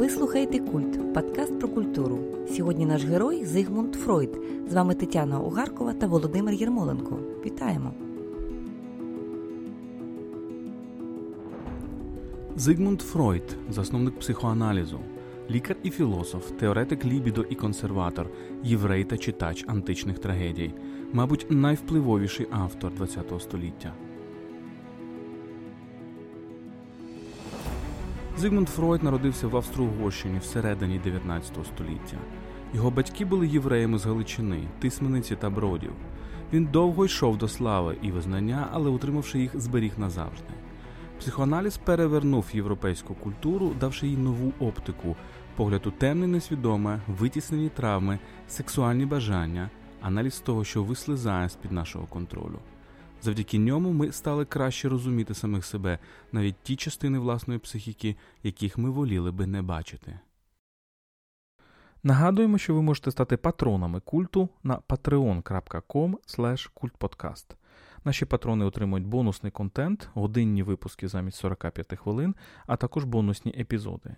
Ви слухаєте Культ, подкаст про культуру. Сьогодні наш герой Зигмунд Фройд. З вами Тетяна Угаркова та Володимир Єрмоленко. Вітаємо! Зигмунд Фройд, засновник психоаналізу, лікар і філософ, теоретик лібідо і консерватор, єврей та читач античних трагедій, мабуть, найвпливовіший автор ХХ століття. Зигмунд Фройд народився в Австро-Угорщині всередині 19 століття. Його батьки були євреями з Галичини, Тисмениці та Бродів. Він довго йшов до слави і визнання, але утримавши їх, зберіг назавжди. Психоаналіз перевернув європейську культуру, давши їй нову оптику, погляд у темне несвідоме, витіснені травми, сексуальні бажання, аналіз того, що вислизає з під нашого контролю. Завдяки ньому ми стали краще розуміти самих себе, навіть ті частини власної психіки, яких ми воліли би не бачити. Нагадуємо, що ви можете стати патронами культу на patreon.com kultpodcast. Наші патрони отримують бонусний контент, годинні випуски замість 45 хвилин, а також бонусні епізоди.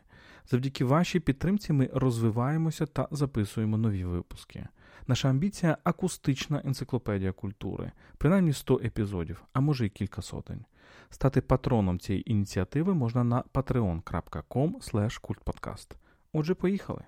Завдяки вашій підтримці ми розвиваємося та записуємо нові випуски. Наша амбіція акустична енциклопедія культури, принаймні 100 епізодів, а може й кілька сотень. Стати патроном цієї ініціативи можна на patreon.com. Отже, поїхали.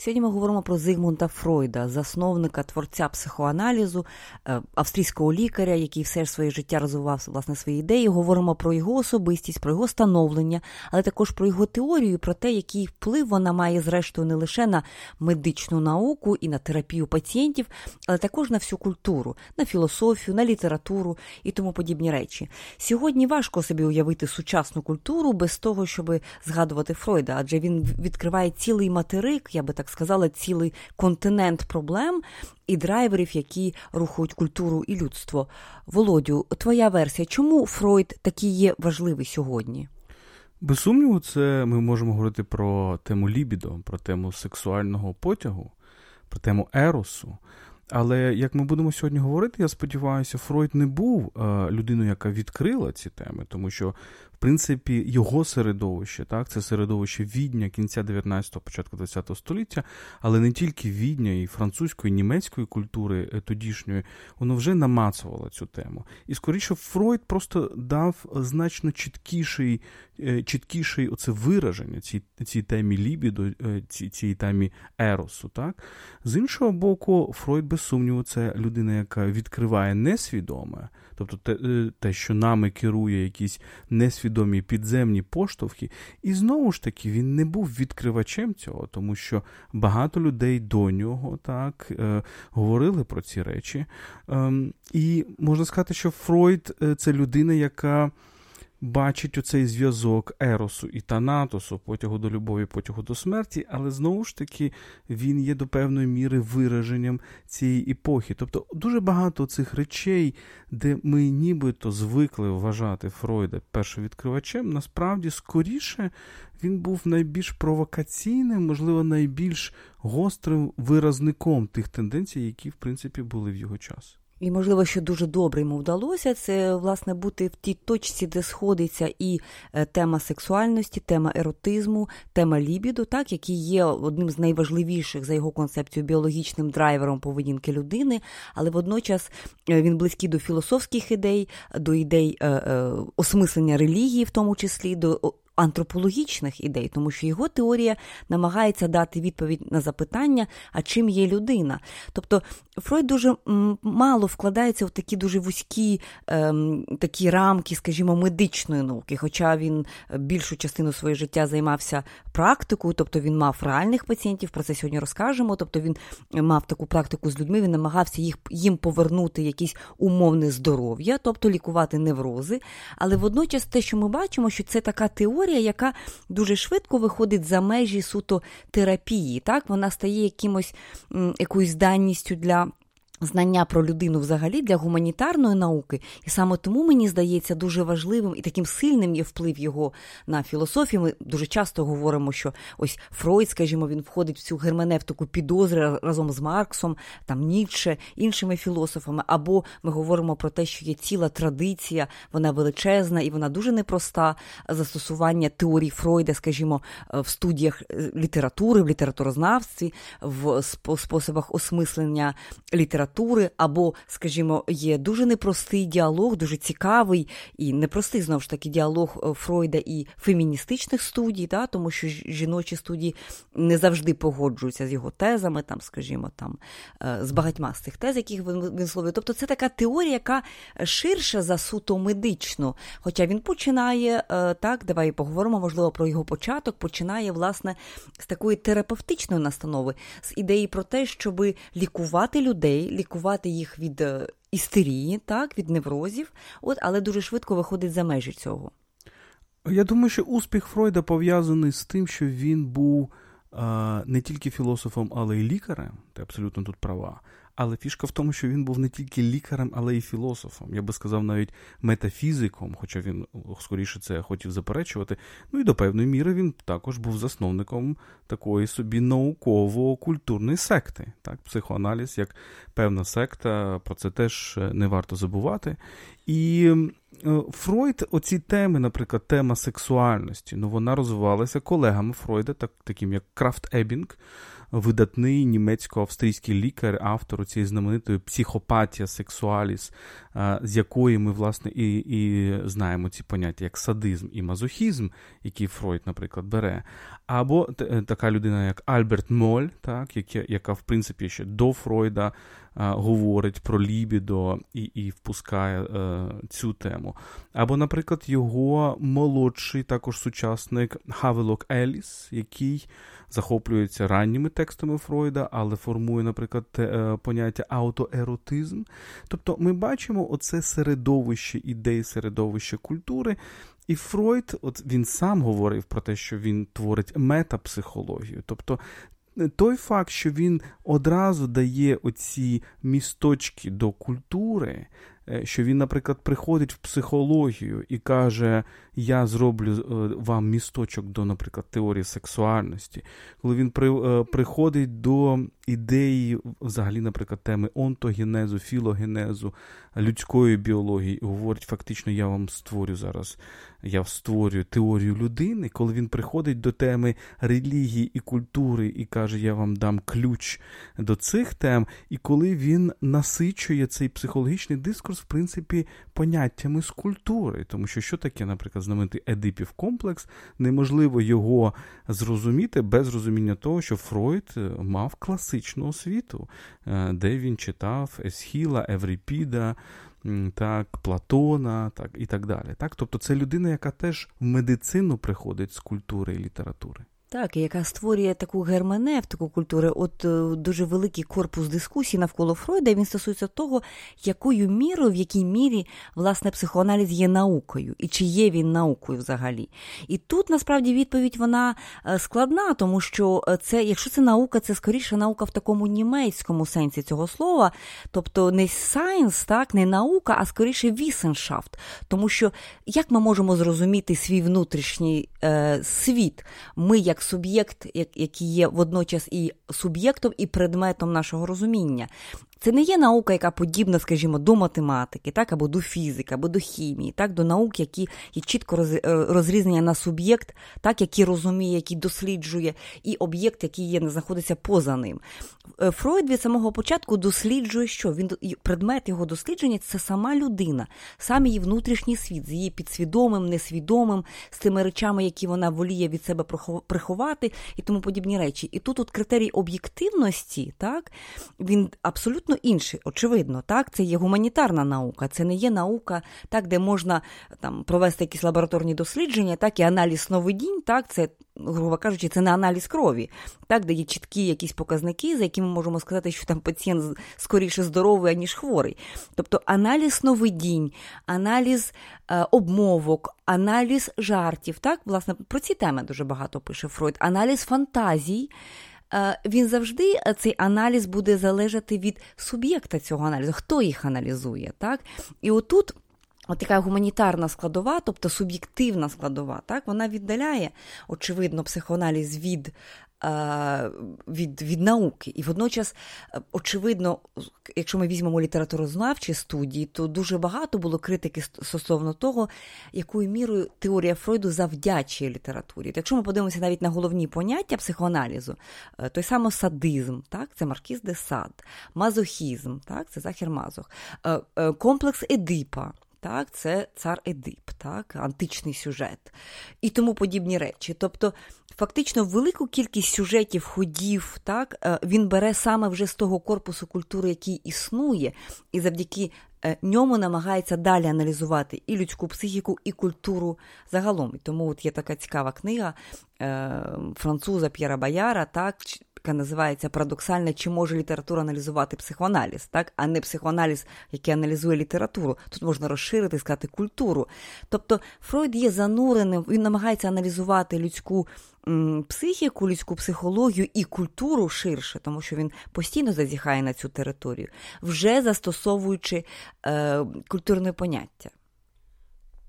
Сьогодні ми говоримо про Зигмунда Фройда, засновника творця психоаналізу, е, австрійського лікаря, який все ж своє життя розвивав власне свої ідеї. Говоримо про його особистість, про його становлення, але також про його теорію, про те, який вплив вона має, зрештою, не лише на медичну науку і на терапію пацієнтів, але також на всю культуру, на філософію, на літературу і тому подібні речі. Сьогодні важко собі уявити сучасну культуру без того, щоб згадувати Фройда, адже він відкриває цілий материк, я би так сказала, цілий континент проблем і драйверів, які рухають культуру і людство. Володю, твоя версія, чому Фройд такий є важливий сьогодні? Без сумніву, це ми можемо говорити про тему лібідо, про тему сексуального потягу, про тему еросу. Але як ми будемо сьогодні говорити, я сподіваюся, Фройд не був е, людиною, яка відкрила ці теми, тому що принципі, його середовище, так, це середовище відня кінця 19-го, початку 20-го століття, але не тільки відня і французької, і німецької культури е, тодішньої, воно вже намацувало цю тему. І скоріше Фройд просто дав значно чіткіший е, чіткіший оце вираження цій цій темі лібідо, е, цій, цій темі еросу. Так? З іншого боку, Фройд, без сумніву, це людина, яка відкриває несвідоме, тобто те, те що нами керує якісь несвідомі підземні поштовхи. І знову ж таки він не був відкривачем цього, тому що багато людей до нього так е, говорили про ці речі. Е, і можна сказати, що Фройд е, це людина, яка бачить оцей зв'язок Еросу і Танатосу, потягу до любові, потягу до смерті, але знову ж таки він є до певної міри вираженням цієї епохи. Тобто дуже багато цих речей, де ми нібито звикли вважати Фройда першовідкривачем, насправді скоріше він був найбільш провокаційним, можливо, найбільш гострим виразником тих тенденцій, які в принципі були в його час. І, можливо, що дуже добре йому вдалося, це власне бути в тій точці, де сходиться і е, тема сексуальності, тема еротизму, тема лібіду, так, які є одним з найважливіших за його концепцією біологічним драйвером поведінки людини, але водночас е, він близький до філософських ідей, до ідей е, осмислення релігії, в тому числі до антропологічних ідей, тому що його теорія намагається дати відповідь на запитання, а чим є людина. Тобто Фройд дуже мало вкладається в такі дуже вузькі ем, такі рамки, скажімо, медичної науки, хоча він більшу частину своєї життя займався практикою, тобто він мав реальних пацієнтів, про це сьогодні розкажемо. Тобто він мав таку практику з людьми, він намагався їх, їм повернути якісь умовне здоров'я, тобто лікувати неврози. Але водночас те, що ми бачимо, що це така теорія історія, яка дуже швидко виходить за межі суто терапії. Так? Вона стає якимось якоюсь даністю для Знання про людину взагалі для гуманітарної науки, і саме тому мені здається дуже важливим і таким сильним є вплив його на філософію. Ми дуже часто говоримо, що ось Фройд, скажімо, він входить в цю герменевтику підозри разом з Марксом, там Ніцше, іншими філософами. Або ми говоримо про те, що є ціла традиція, вона величезна і вона дуже непроста. Застосування теорії Фройда, скажімо, в студіях е, літератури, в літературознавстві, в способах осмислення літератури літератури, або, скажімо, є дуже непростий діалог, дуже цікавий і непростий знову ж таки діалог е, Фройда і феміністичних студій, да, тому що жіночі студії не завжди погоджуються з його тезами, там, скажімо, там, е, з багатьма з цих тез, яких він висловлює. Тобто це така теорія, яка ширша за суто медичну. Хоча він починає, е, так, давай поговоримо, можливо, про його початок, починає, власне, з такої терапевтичної настанови, з ідеї про те, щоб лікувати людей лікувати їх від е, істерії, так, від неврозів, от, але дуже швидко виходить за межі цього. Я думаю, що успіх Фройда пов'язаний з тим, що він був а, не тільки філософом, але й лікарем. Ти абсолютно тут права. Але фішка в тому, що він був не тільки лікарем, але й філософом. Я би сказав, навіть метафізиком, хоча він скоріше це хотів заперечувати. Ну і до певної міри він також був засновником такої собі науково-культурної секти. Так, Психоаналіз як певна секта, про це теж не варто забувати. І е, Фройд, оці теми, наприклад, тема сексуальності, ну вона розвивалася колегами Фройда, так, таким як Крафт Ебінг видатний німецько-австрійський лікар, автор цієї знаменитої Psychopathia Sexualis, з якої ми, власне, і і знаємо ці поняття, як садизм і мазохізм, які Фройд, наприклад, бере. Або е, така людина, як Альберт Моль, так, яка, яка в принципі, ще до Фройда говорить про лібідо і і впускає е, цю тему. Або, наприклад, його молодший також сучасник Хавелок Еліс, який захоплюється ранніми текстами Фройда, але формує, наприклад, е, поняття аутоеротизм. Тобто ми бачимо оце середовище ідей, середовище культури. І Фройд, от він сам говорив про те, що він творить метапсихологію. Тобто той факт, що він одразу дає оці місточки до культури, е, що він, наприклад, приходить в психологію і каже: Я зроблю е, вам місточок до, наприклад, теорії сексуальності, коли він при, е, приходить до ідеї, взагалі, наприклад, теми онтогенезу, філогенезу, людської біології, і говорить, фактично, я вам створю зараз я створюю теорію людини, коли він приходить до теми релігії і культури і каже, я вам дам ключ до цих тем, і коли він насичує цей психологічний дискурс, в принципі, поняттями з культури. Тому що що таке, наприклад, знаменитий Едипів комплекс, неможливо його зрозуміти без розуміння того, що Фройд е, мав класичну освіту, е, де він читав Есхіла, Еврипіда так, Платона так, і так далі. Так? Тобто це людина, яка теж в медицину приходить з культури і літератури. Так, яка створює таку герменевтику культури, от е, дуже великий корпус дискусій навколо Фройда. Він стосується того, якою мірою, в якій мірі власне психоаналіз є наукою, і чи є він наукою взагалі. І тут насправді відповідь вона е, складна, тому що е, це, якщо це наука, це скоріше наука в такому німецькому сенсі цього слова, тобто не сайенс, так, не наука, а скоріше вісеншафт. Тому що як ми можемо зрозуміти свій внутрішній е, світ? Ми як як суб'єкт, який є водночас і суб'єктом, і предметом нашого розуміння. Це не є наука, яка подібна, скажімо, до математики, так, або до фізики, або до хімії, так, до наук, які є чітко е, розрізнення на суб'єкт, так, який розуміє, який досліджує, і об'єкт, який є, знаходиться поза ним. Е, Фройд від самого початку досліджує, що він предмет його дослідження це сама людина, сам її внутрішній світ, з її підсвідомим, несвідомим, з тими речами, які вона воліє від себе приховати, і тому подібні речі. І тут от критерій об'єктивності, так, він абсолютно абсолютно інший, очевидно, так, це є гуманітарна наука, це не є наука, так, де можна там провести якісь лабораторні дослідження, так, і аналіз сновидінь, так, це, грубо кажучи, це не аналіз крові, так, де є чіткі якісь показники, за якими ми можемо сказати, що там пацієнт скоріше здоровий, аніж хворий. Тобто аналіз сновидінь, аналіз е, обмовок, аналіз жартів, так, власне, про ці теми дуже багато пише Фройд, аналіз фантазій. Він завжди цей аналіз буде залежати від суб'єкта цього аналізу, хто їх аналізує. так? І отут. От така гуманітарна складова, тобто суб'єктивна складова, так, вона віддаляє, очевидно, психоаналіз від Е, від від науки. І водночас, е, очевидно, якщо ми візьмемо літературознавчі студії, то дуже багато було критики стосовно того, якою мірою теорія Фройду завдячує літературі. Якщо ми подивимося навіть на головні поняття психоаналізу, е, той самий садизм, так, це Маркіз де Сад, мазохізм, так, це Захір Мазох, комплекс Едипа. Так, це цар Едип, так, античний сюжет і тому подібні речі. Тобто фактично велику кількість сюжетів, ходів, так, е, він бере саме вже з того корпусу культури, який існує, і завдяки е, ньому намагається далі аналізувати і людську психіку, і культуру загалом. І тому от є така цікава книга е, француза П'єра Баяра, так, яка називається Парадоксальна, чи може література аналізувати психоаналіз, так, а не психоаналіз, який аналізує літературу. Тут можна розширити сказати культуру. Тобто Фройд є зануреним, він намагається аналізувати людську психіку, людську психологію і культуру ширше, тому що він постійно зазіхає на цю територію, вже застосовуючи е, культурні поняття.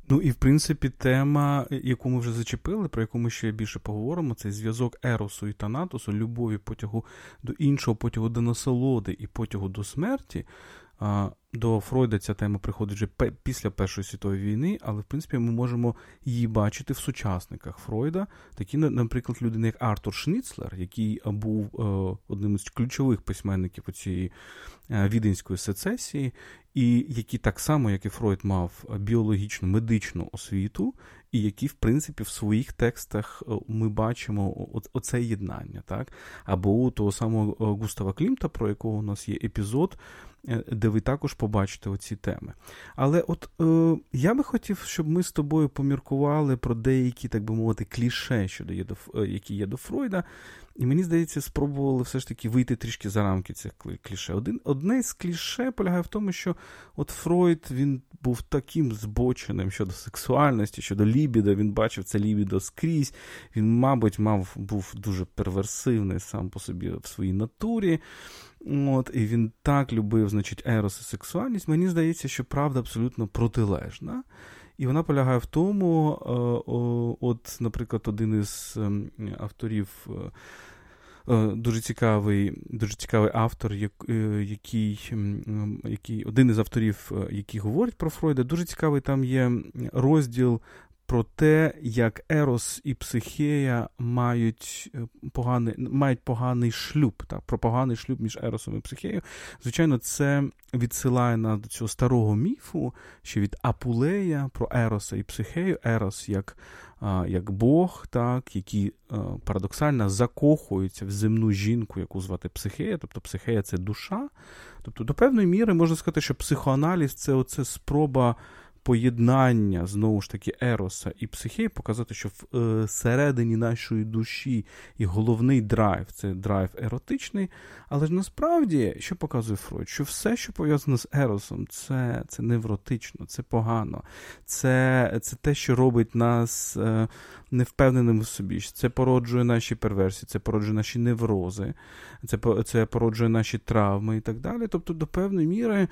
Ну і в принципі тема, яку ми вже зачепили, про яку ми ще більше поговоримо, це зв'язок Еросу і Танатосу, любові потягу до іншого, потягу до насолоди і потягу до смерті. До Фройда ця тема приходить вже після Першої світової війни, але в принципі ми можемо її бачити в сучасниках Фройда, такі, наприклад, людини, як Артур Шніцлер, який був е, одним із ключових письменників цієї е, віденської сецесії, і який так само, як і Фройд, мав біологічну медичну освіту, і які, в принципі, в своїх текстах е, ми бачимо оце єднання, так? Або у того самого Густава Клімта, про якого у нас є епізод. Е, де ви також побачите оці теми. Але от е, я би хотів, щоб ми з тобою поміркували про деякі, так би мовити, кліше, щодо є до, е, які є до Фройда. І мені здається, спробували все ж таки вийти трішки за рамки цих кліше. Один, Одне з кліше полягає в тому, що от Фройд він був таким збоченим щодо сексуальності, щодо лібідо, він бачив це лібідо скрізь. Він, мабуть, мав, був дуже перверсивний сам по собі в своїй натурі. От, І він так любив, значить, ерос і сексуальність. Мені здається, що правда абсолютно протилежна. І вона полягає в тому, е, от, наприклад, один із ем, авторів. Е, е, дуже цікавий дуже цікавий автор, який який один із авторів, який говорить про Фройда. Дуже цікавий там є розділ про те, як Ерос і Психея мають е, поганий мають поганий шлюб, так, про поганий шлюб між Еросом і Психеєю. Звичайно, це відсилає нас до цього старого міфу, ще від Апулея про Ероса і Психею. Ерос як як Бог, так, який парадоксально закохується в земну жінку, яку звати Психея, тобто Психея це душа. Тобто, до певної міри можна сказати, що психоаналіз це оце спроба поєднання знову ж таки Ероса і Психеї, показати, що всередині е, нашої душі і головний драйв це драйв еротичний. Але ж насправді, що показує Фройд, що все, що пов'язане з Еросом, це це невротично, це погано, це це те, що робить нас е, невпевненими в собі. Це породжує наші перверсії, це породжує наші неврози, це це породжує наші травми і так далі. Тобто, до певної міри.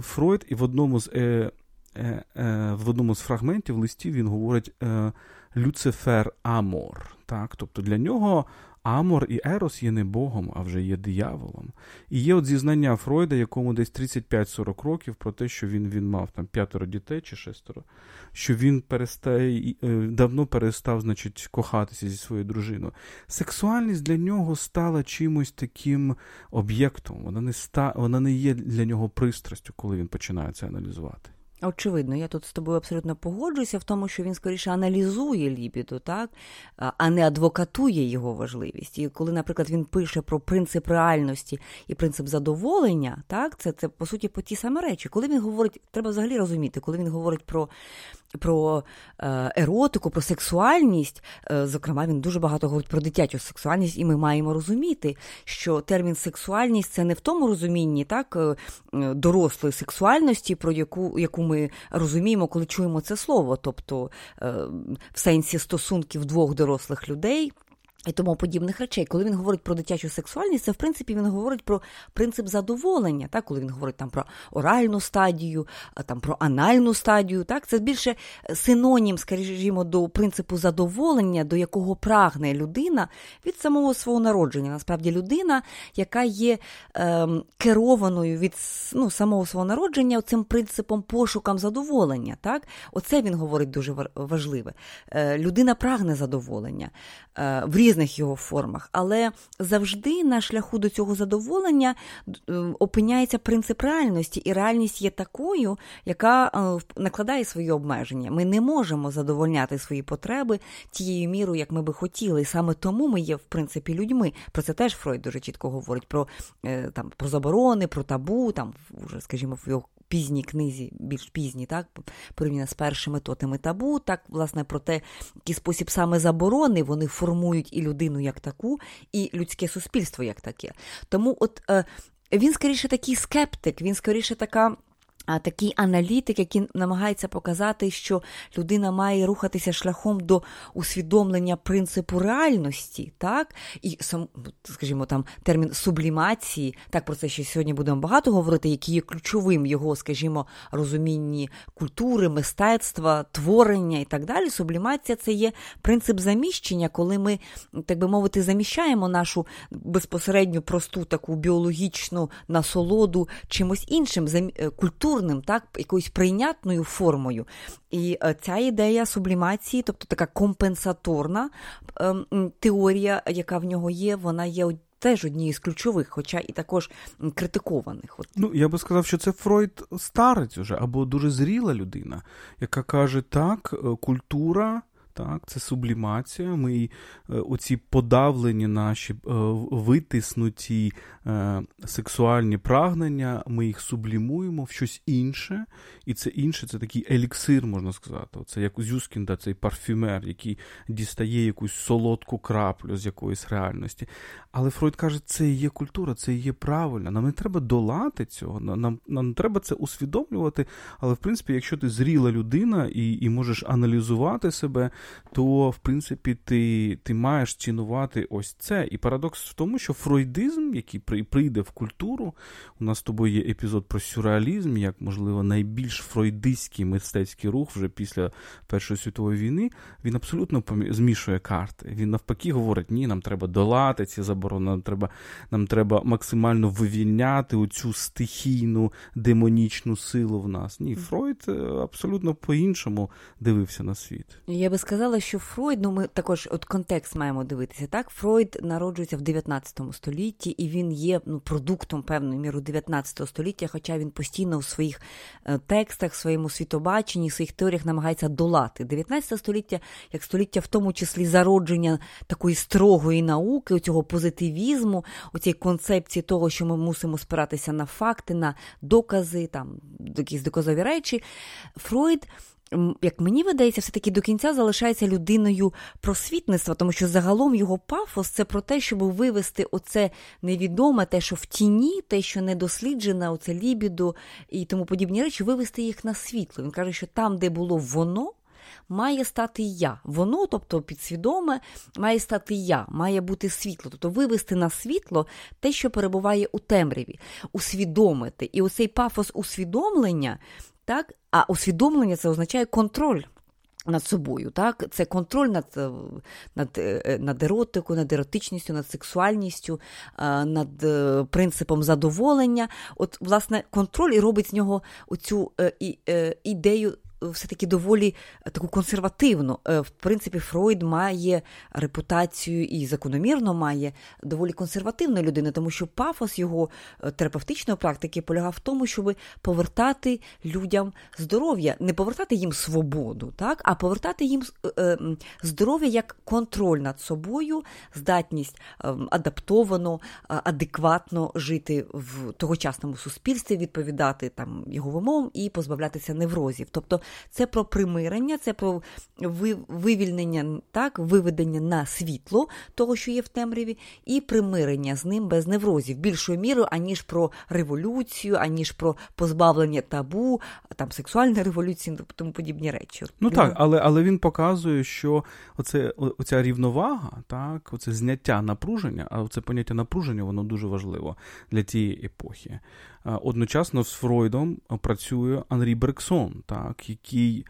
Фройд і в одному з е, Е, е, в одному з фрагментів листів він говорить е, Lucifer Amor. Так? Тобто для нього Амор і Ерос є не Богом, а вже є дияволом. І є от зізнання Фройда, якому десь 35-40 років, про те, що він він мав там п'ятеро дітей чи шестеро, що він перестає, давно перестав значить, кохатися зі своєю дружиною. Сексуальність для нього стала чимось таким об'єктом. Вона не, ста, вона не є для нього пристрастю, коли він починає це аналізувати. Очевидно, я тут з тобою абсолютно погоджуюся в тому, що він скоріше аналізує лібіду, так, а не адвокатує його важливість. І коли, наприклад, він пише про принцип реальності і принцип задоволення, так, це це по суті по ті самі речі. Коли він говорить, треба взагалі розуміти, коли він говорить про про е, еротику, про сексуальність. Е, зокрема, він дуже багато говорить про дитячу сексуальність, і ми маємо розуміти, що термін сексуальність це не в тому розумінні так, е, дорослої сексуальності, про яку яку ми розуміємо, коли чуємо це слово, тобто в сенсі стосунків двох дорослих людей. І тому подібних речей. Коли він говорить про дитячу сексуальність, це в принципі він говорить про принцип задоволення, так? коли він говорить там про оральну стадію, там про анальну стадію, так? це більше синонім, скажімо, до принципу задоволення, до якого прагне людина від самого свого народження. Насправді людина, яка є е, керованою від ну, самого свого народження цим принципом пошукам задоволення. Так? Оце він говорить дуже важливе. Е, людина прагне задоволення. Е, в різних його формах, але завжди на шляху до цього задоволення е, опиняється принцип реальності, і реальність є такою, яка е, накладає свої обмеження. Ми не можемо задовольняти свої потреби тією мірою, як ми би хотіли. І саме тому ми є, в принципі, людьми. Про це теж Фройд дуже чітко говорить: про там про заборони, про табу, там вже, скажімо, в його пізній книзі, більш пізній, так, порівняно з першими "Тотем і табу", так, власне, про те, який спосіб саме заборони вони формують і людину як таку, і людське суспільство як таке. Тому от е, він скоріше такий скептик, він скоріше така. А такий аналітик, який намагається показати, що людина має рухатися шляхом до усвідомлення принципу реальності, так і скажімо, там термін сублімації, так про це ще сьогодні будемо багато говорити, який є ключовим його, скажімо, розумінні культури, мистецтва, творення і так далі. Сублімація це є принцип заміщення, коли ми, так би мовити, заміщаємо нашу безпосередню просту таку біологічну насолоду чимось іншим е, культурою, культурним, так, якоюсь прийнятною формою. І е, ця ідея сублімації, тобто така компенсаторна ем, теорія, яка в нього є, вона є. Теж однією з ключових, хоча і також критикованих. От. Ну, я би сказав, що це Фройд-старець уже, або дуже зріла людина, яка каже, так, е, культура так, Це сублімація. Ми е, оці подавлені наші е, витиснуті е, сексуальні прагнення, ми їх сублімуємо в щось інше. І це інше це такий еліксир, можна сказати. Це як у Зюскінда, цей парфюмер, який дістає якусь солодку краплю з якоїсь реальності. Але Фройд каже, це і є культура, це і є правильно. Нам не треба долати цього, нам нам треба це усвідомлювати. Але в принципі, якщо ти зріла людина і і можеш аналізувати себе, то в принципі ти ти маєш цінувати ось це. І парадокс в тому, що фройдизм, який прийде в культуру, у нас з тобою є епізод про сюрреалізм, як можливо найбільш фройдистський мистецький рух вже після Першої світової війни, він абсолютно змішує карти. Він навпаки говорить: ні, нам треба долати ці заборони. Нам треба нам треба максимально вивільняти оцю стихійну демонічну силу в нас. Ні, Фройд е, абсолютно по-іншому дивився на світ. Я би сказала, що Фройд, ну ми також от контекст маємо дивитися. Так, Фройд народжується в 19 столітті, і він є ну, продуктом певною міру 19 століття, хоча він постійно у своїх е, текстах, своєму світобаченні, своїх теоріях намагається долати. 19 століття, як століття, в тому числі зародження такої строгої науки, цього позитивізму, оцієї концепції того, що ми мусимо спиратися на факти, на докази, там якісь доказові речі, Фройд. Як мені видається, все-таки до кінця залишається людиною просвітництва, тому що загалом його пафос це про те, щоб вивести оце невідоме, те, що в тіні, те, що не досліджене, оце лібідо і тому подібні речі, вивести їх на світло. Він каже, що там, де було воно, має стати я. Воно, тобто підсвідоме, має стати я, має бути світло, тобто вивести на світло те, що перебуває у темряві, усвідомити. І оцей пафос усвідомлення, так, а усвідомлення це означає контроль. Над собою, так, це контроль над над, е, над еротикою, над еротичністю, над сексуальністю, е, над е, принципом задоволення. От, власне, контроль і робить з нього оцю ідею все-таки доволі е, таку консервативну. Е, в принципі, Фройд має репутацію і закономірно має доволі консервативну людину, тому що пафос його е, терапевтичної практики полягав в тому, щоб повертати людям здоров'я, не повертати їм свободу, так, а повертати їм здоров'я як контроль над собою, здатність адаптовано, адекватно жити в тогочасному суспільстві, відповідати там його вимогам і позбавлятися неврозів. Тобто це про примирення, це про вивільнення, так, виведення на світло того, що є в темряві, і примирення з ним без неврозів, більшою мірою, аніж про революцію, аніж про позбавлення табу, там сексуальної революції, тому подібні речі. Ну так, але але він показує, що оце, оця рівновага, так, оце зняття напруження, а це поняття напруження, воно дуже важливо для тієї епохи. Одночасно з Фройдом працює Анрі Берксон, так, який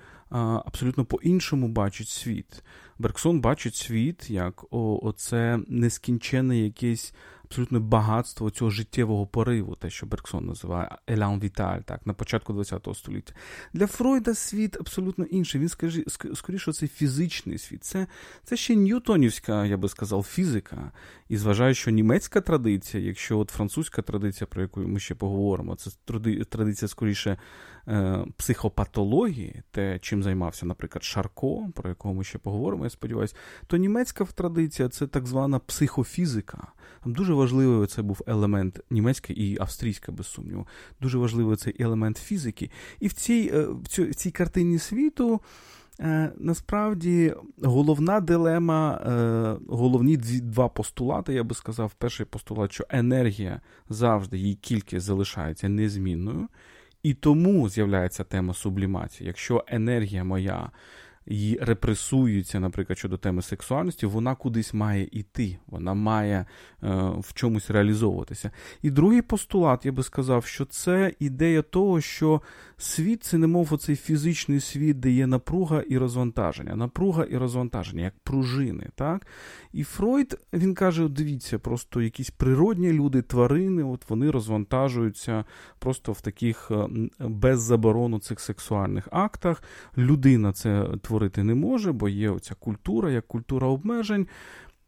абсолютно по-іншому бачить світ. Берксон бачить світ як о, оце нескінчене якесь абсолютне багатство цього життєвого пориву, те, що Берксон називає Елян Віталь, так, на початку ХХ століття. Для Фройда світ абсолютно інший. Він скажи, скоріше, це фізичний світ. Це це ще ньютонівська, я би сказав, фізика. І зважаю, що німецька традиція, якщо от французька традиція, про яку ми ще поговоримо, це традиція скоріше е, психопатології, те, чим займався, наприклад, Шарко, про якого ми ще поговоримо, сподіваюся, то німецька традиція це так звана психофізика. Там дуже важливий це був елемент німецький і австрійська, без сумніву. Дуже важливий цей елемент фізики. І в цій, е, в цій, в цій картині світу. Е, насправді головна дилема, е, головні два постулати, я би сказав, перший постулат, що енергія завжди її кількість залишається незмінною, і тому з'являється тема сублімації. Якщо енергія моя і репресуються, наприклад, щодо теми сексуальності, вона кудись має іти, вона має е, в чомусь реалізовуватися. І другий постулат, я би сказав, що це ідея того, що світ це немов оцей фізичний світ, де є напруга і розвантаження, напруга і розвантаження, як пружини. так? І Фройд він каже: дивіться, просто якісь природні люди, тварини, от вони розвантажуються просто в таких е, беззаборонних сексуальних актах. Людина це творити не може, бо є оця культура, як культура обмежень.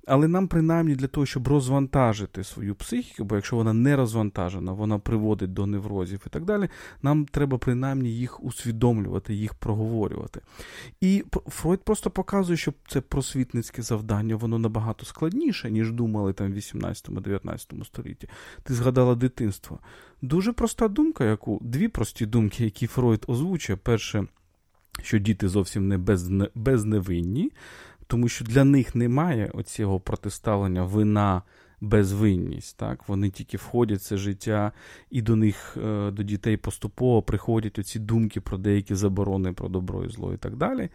Але нам, принаймні, для того, щоб розвантажити свою психіку, бо якщо вона не розвантажена, вона приводить до неврозів і так далі, нам треба принаймні їх усвідомлювати, їх проговорювати. І Фройд просто показує, що це просвітницьке завдання, воно набагато складніше, ніж думали там в 18-19 столітті. Ти згадала дитинство. Дуже проста думка, яку дві прості думки, які Фройд озвучує. Перше, що діти зовсім не безневинні, тому що для них немає оцього протиставлення вина – безвинність, так, вони тільки входять в це життя, і до них, е, до дітей поступово приходять оці думки про деякі заборони про добро і зло і так далі.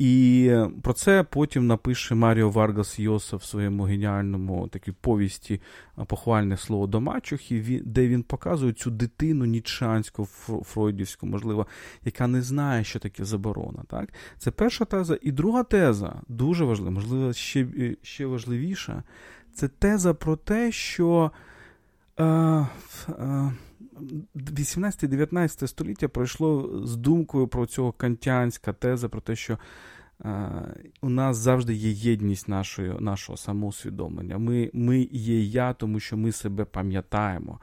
І про це потім напише Маріо Варгас Йоса в своєму геніальному такій повісті похвальне слово до мачухи, де він показує цю дитину нічанську, фройдівську, можливо, яка не знає, що таке заборона. Так? Це перша теза. І друга теза, дуже важлива, можливо, ще ще важливіша, це теза про те, що. 18-19 століття пройшло з думкою про цього кантянська теза, про те, що у нас завжди є єдність нашої, нашого самоусвідомлення. Ми, Ми є я, тому що ми себе пам'ятаємо.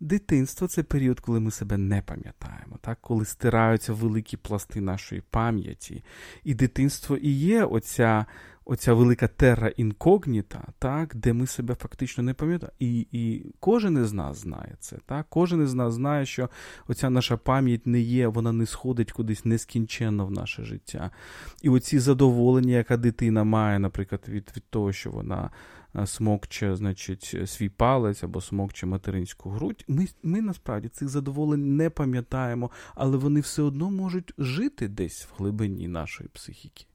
Дитинство це період, коли ми себе не пам'ятаємо, так? коли стираються великі пласти нашої пам'яті. І дитинство і є оця оця велика терра інкогніта, так, де ми себе фактично не пам'ятаємо. І і кожен із нас знає це. так, Кожен із нас знає, що оця наша пам'ять не є, вона не сходить кудись нескінченно в наше життя. І оці задоволення, яка дитина має, наприклад, від, від того, що вона. Е, смокче, значить, свій палець або смокче материнську грудь. Ми ми насправді цих задоволень не пам'ятаємо, але вони все одно можуть жити десь в глибині нашої психіки.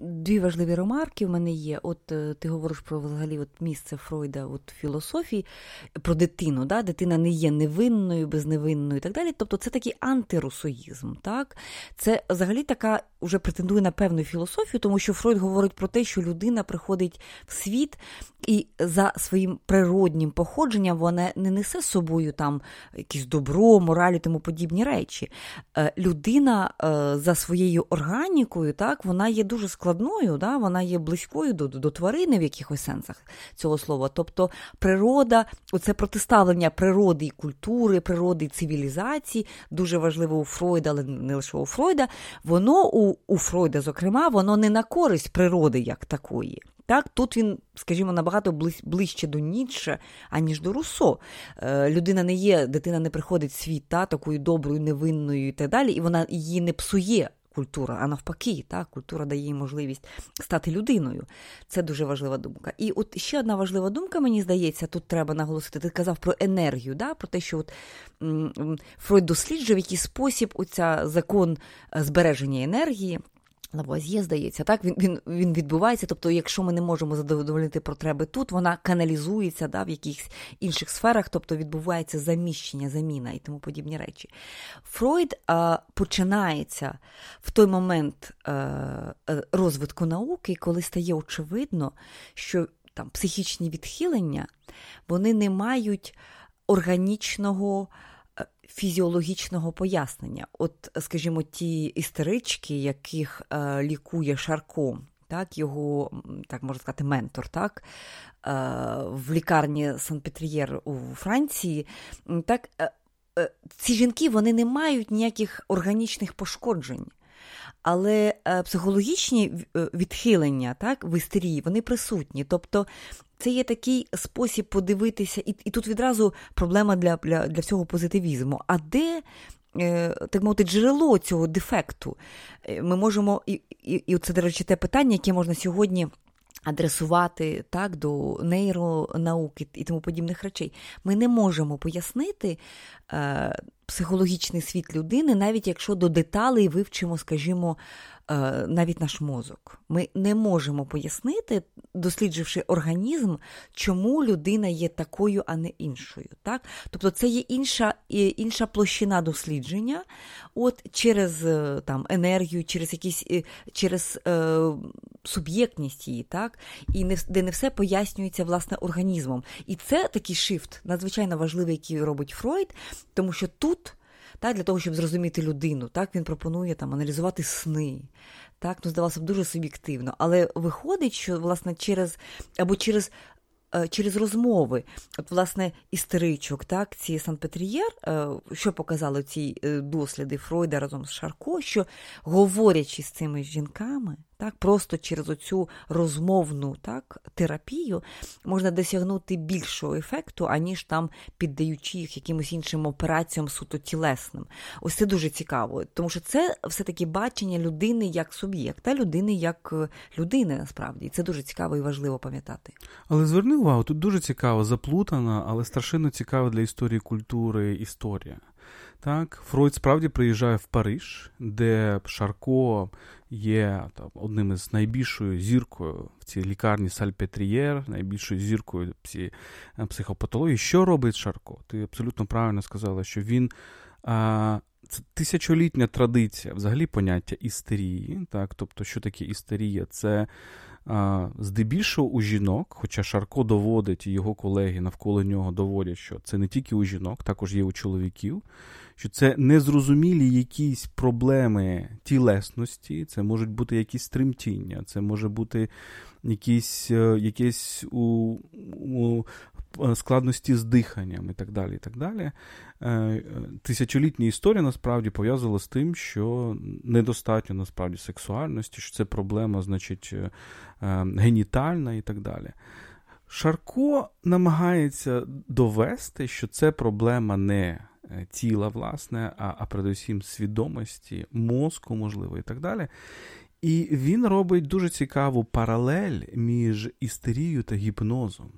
Дві важливі ремарки в мене є. От е, ти говориш про взагалі от місце Фройда от філософії, про дитину. Да? Дитина не є невинною, безневинною і так далі. Тобто це такий антируссоїзм. Так? Це взагалі така вже претендує на певну філософію, тому що Фройд говорить про те, що людина приходить в світ і за своїм природнім походженням вона не несе з собою там якесь добро, мораль і тому подібні речі. Е, людина е, за своєю органікою, так, вона є дуже складною, да? вона є близькою до до тварини в якихось сенсах цього слова. Тобто природа, оце протиставлення природи і культури, природи і цивілізації, дуже важливо у Фройда, але не лише у Фройда, воно у, у Фройда, зокрема, воно не на користь природи як такої. Так, Тут він, скажімо, набагато ближче до Ніцше, аніж до Руссо. Е, людина не є, дитина не приходить в світ та, такою доброю, невинною і так далі, і вона, її не псує культура, а навпаки, так, культура дає їй можливість стати людиною. Це дуже важлива думка. І от ще одна важлива думка, мені здається, тут треба наголосити. Ти казав про енергію, да, про те, що от Фройд досліджує, в який спосіб оця закон е, збереження енергії. Лавуазьє, здається, так він він, він відбувається. Тобто, якщо ми не можемо задовольнити потреби тут, вона каналізується да, в якихось інших сферах, тобто відбувається заміщення, заміна і тому подібні речі. Фройд а, починається в той момент а, е, розвитку науки, коли стає очевидно, що там психічні відхилення вони не мають органічного фізіологічного пояснення. От, скажімо, ті істерички, яких е, лікує Шарко, так, його, так можна сказати, ментор, так, е, в лікарні Сан-Петрієр у Франції, так, е, е, ці жінки вони не мають ніяких органічних пошкоджень. Але е, психологічні е, відхилення так, в істерії вони присутні. Тобто це є такий спосіб подивитися, і і тут відразу проблема для для, для всього позитивізму. А де, е, так мовити, джерело цього дефекту? Е, ми можемо, і, і, і це, до речі, те питання, яке можна сьогодні. Адресувати так до нейронауки і тому подібних речей. Ми не можемо пояснити е, психологічний світ людини, навіть якщо до деталей вивчимо, скажімо, навіть наш мозок. Ми не можемо пояснити, дослідживши організм, чому людина є такою, а не іншою. Так? Тобто це є інша інша площина дослідження от через е, там, енергію, через якісь е, через е, суб'єктність її, так? і не, де не все пояснюється власне організмом. І це такий shift, надзвичайно важливий, який робить Фройд, тому що тут так, для того, щоб зрозуміти людину. Так, Він пропонує там аналізувати сни. Так, ну, здавалося б, дуже суб'єктивно. Але виходить, що власне через або через Е, через розмови. От, власне, істеричок, так, ці Сальпетрієр, е, що показали ці е, досліди Фройда разом з Шарко, що говорячи з цими жінками, так, просто через оцю розмовну так, терапію можна досягнути більшого ефекту, аніж там піддаючи їх якимось іншим операціям суто тілесним. Ось це дуже цікаво, тому що це все-таки бачення людини як суб'єкта, людини як людини насправді. І це дуже цікаво і важливо пам'ятати. Але зверни увагу, тут дуже цікаво, заплутана, але страшенно цікава для історії культури історія. Так, Фройд справді приїжджає в Париж, де Шарко є там, одним із найбільшою зіркою в цій лікарні Сальпетрієр, найбільшою зіркою е, психопатології. Що робить Шарко? Ти абсолютно правильно сказала, що він. А, це тисячолітня традиція, взагалі поняття істерії. Так? Тобто, що таке істерія? Це здебільшого у жінок, хоча Шарко доводить і його колеги навколо нього доводять, що це не тільки у жінок, також є у чоловіків, що це незрозумілі якісь проблеми тілесності, це можуть бути якісь тремтіння, це може бути якісь е, якісь у, у складності з диханням і так далі. і так далі. Е, тисячолітня історія насправді пов'язувала з тим, що недостатньо насправді сексуальності, що це проблема, значить, е, генітальна і так далі. Шарко намагається довести, що це проблема не тіла, власне, а, а передусім свідомості, мозку, можливо, і так далі. І він робить дуже цікаву паралель між істерією та гіпнозом.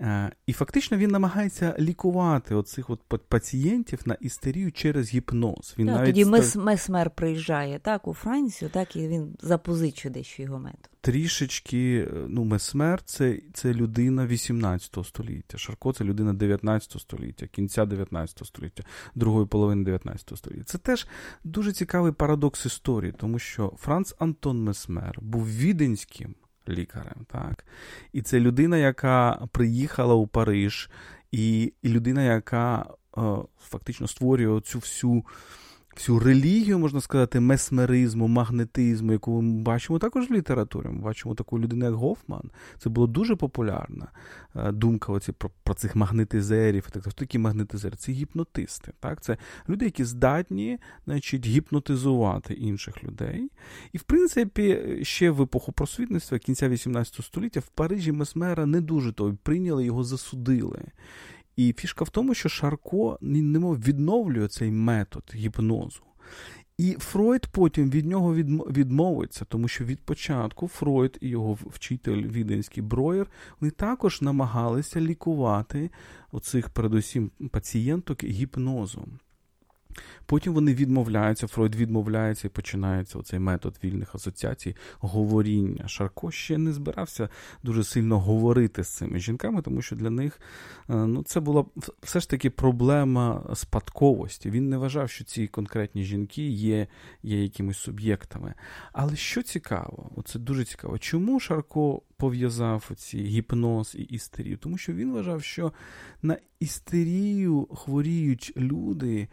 Е, і фактично він намагається лікувати оцих от пацієнтів на істерію через гіпноз. Він так, навіть Тоді став... Месмер приїжджає так у Францію, так і він запозичує дещо його метод. Трішечки, ну, Месмер це це людина 18 століття. Шарко це людина 19 століття, кінця 19 століття, другої половини 19 століття. Це теж дуже цікавий парадокс історії, тому що Франц Антон Месмер був віденським лікарем. так. І це людина, яка приїхала у Париж, і і людина, яка е, фактично створює цю всю всю релігію, можна сказати, месмеризму, магнетизму, яку ми бачимо також в літературі. Ми бачимо таку людину, як Гофман. Це було дуже популярна е, думка оці про, про цих магнетизерів. Так, Хто такі магнетизери? Це гіпнотисти. Так? Це люди, які здатні значить, гіпнотизувати інших людей. І, в принципі, ще в епоху просвітництва, кінця 18 століття, в Парижі Месмера не дуже-то прийняли, його засудили. І фішка в тому, що Шарко немов відновлює цей метод гіпнозу. І Фройд потім від нього відмовиться, тому що від початку Фройд і його вчитель віденський Броєр вони також намагалися лікувати оцих, передусім, пацієнток гіпнозом. Потім вони відмовляються, Фройд відмовляється і починається оцей метод вільних асоціацій, говоріння. Шарко ще не збирався дуже сильно говорити з цими жінками, тому що для них е, ну, це була все ж таки проблема спадковості. Він не вважав, що ці конкретні жінки є є якимись суб'єктами. Але що цікаво, оце дуже цікаво, чому Шарко пов'язав ці гіпноз і істерію? Тому що він вважав, що на істерію хворіють люди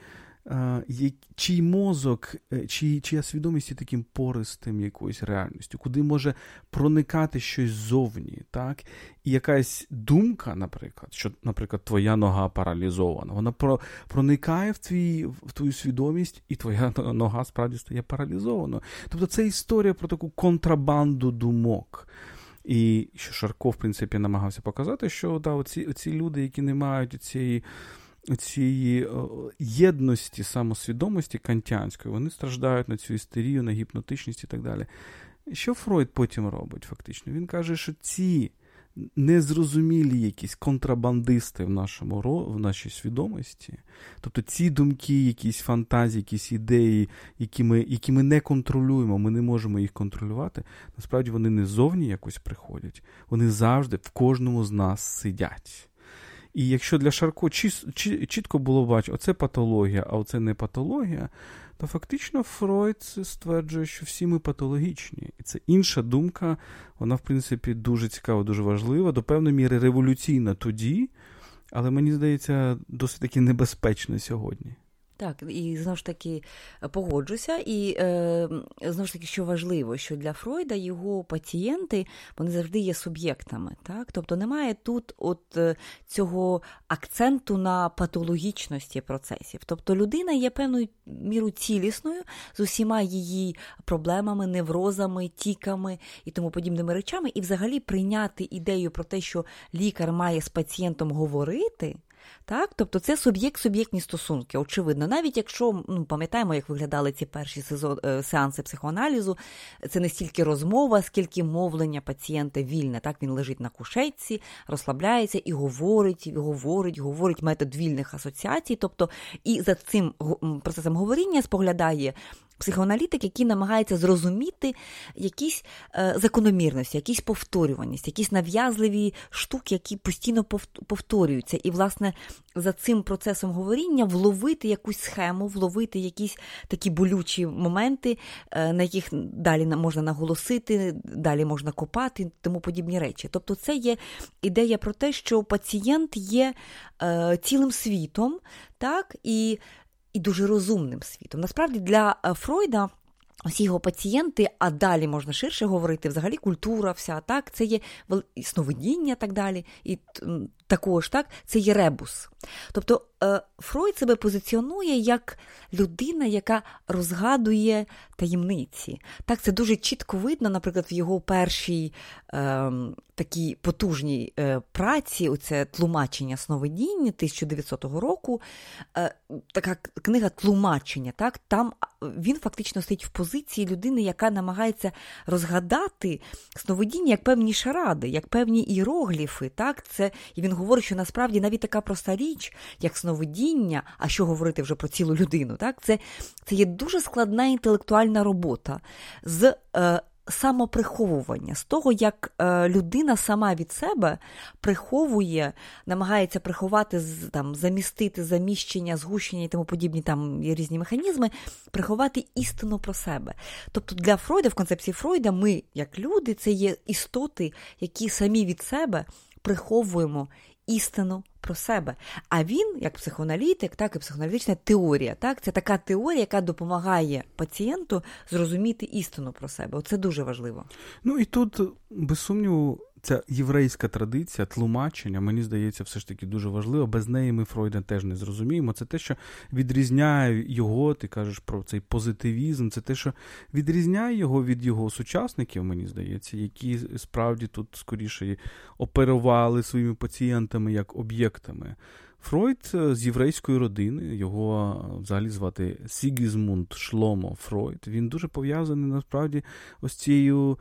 чий мозок, е, чий, чия свідомість є таким пористим якоюсь реальністю, куди може проникати щось зовні, так? І якась думка, наприклад, що, наприклад, твоя нога паралізована, вона про, проникає в твій, в твою свідомість, і твоя нога справді стає паралізованою. Тобто це історія про таку контрабанду думок. І що Шарко, в принципі, намагався показати, що да, оці, оці люди, які не мають цієї цієї єдності самосвідомості кантянської, вони страждають на цю істерію, на гіпнотичність і так далі. Що Фройд потім робить, фактично? Він каже, що ці незрозумілі якісь контрабандисти в нашому в нашій свідомості, тобто ці думки, якісь фантазії, якісь ідеї, які ми які ми не контролюємо, ми не можемо їх контролювати, насправді вони не зовні якось приходять, вони завжди в кожному з нас сидять. І якщо для Шарко чітко було бачити, оце патологія, а оце не патологія, то фактично Фройд стверджує, що всі ми патологічні. І це інша думка, вона, в принципі, дуже цікава, дуже важлива, до певної міри революційна тоді, але мені здається, досить таки небезпечна сьогодні. Так, і знову ж таки е, погоджуся, і е, знову ж таки, що важливо, що для Фройда його пацієнти вони завжди є суб'єктами. Так? Тобто немає тут от е, цього акценту на патологічності процесів. Тобто людина є певною мірою цілісною з усіма її проблемами, неврозами, тіками і тому подібними речами, і взагалі прийняти ідею про те, що лікар має з пацієнтом говорити. Так? Тобто це суб'єкт-суб'єктні стосунки. Очевидно, навіть якщо ну, пам'ятаємо, як виглядали ці перші сезон, е, сеанси психоаналізу, це не стільки розмова, скільки мовлення пацієнта вільне. Так Він лежить на кушетці, розслабляється і говорить, і говорить, говорить метод вільних асоціацій. Тобто, і за цим процесом говоріння споглядає психоаналітик, який намагається зрозуміти якісь е, закономірності, якісь повторюваність, якісь нав'язливі штуки, які постійно повторюються. І, власне, за цим процесом говоріння вловити якусь схему, вловити якісь такі болючі моменти, е, на яких далі можна наголосити, далі можна копати, тому подібні речі. Тобто, це є ідея про те, що пацієнт є е, цілим світом, так, і і дуже розумним світом. Насправді для е, Фройда. Усі його пацієнти, а далі можна ширше говорити, взагалі культура, вся так, це є сновидіння, так далі, і також так, це є ребус. Тобто е, Фройд себе позиціонує як людина, яка розгадує таємниці. Так, це дуже чітко видно, наприклад, в його першій е, такій потужній е, праці, оце тлумачення сновидіння 1900 року. Е, така книга тлумачення. Так, Там він фактично стоїть в позиції людини, яка намагається розгадати сновидіння як певні шаради, як певні іерогліфи. Так, це, І він говорить, що насправді навіть така проста річ, як сновидіння, а що говорити вже про цілу людину, так, це це є дуже складна інтелектуальна робота з е, самоприховування, з того, як е, людина сама від себе приховує, намагається приховати, там, замістити заміщення, згущення і тому подібні там різні механізми, приховати істину про себе. Тобто для Фройда, в концепції Фройда, ми, як люди, це є істоти, які самі від себе приховуємо істину про себе. А він, як психоаналітик, так і психоаналітична теорія. Так, Це така теорія, яка допомагає пацієнту зрозуміти істину про себе. Оце дуже важливо. Ну і тут, без сумніву, ця єврейська традиція, тлумачення, мені здається, все ж таки дуже важливо. Без неї ми Фройда теж не зрозуміємо. Це те, що відрізняє його, ти кажеш про цей позитивізм, це те, що відрізняє його від його сучасників, мені здається, які справді тут скоріше оперували своїми пацієнтами як об'єктами. Фройд е, з єврейської родини, його е, взагалі звати Сігізмунд Шломо Фройд. Він дуже пов'язаний насправді ось цією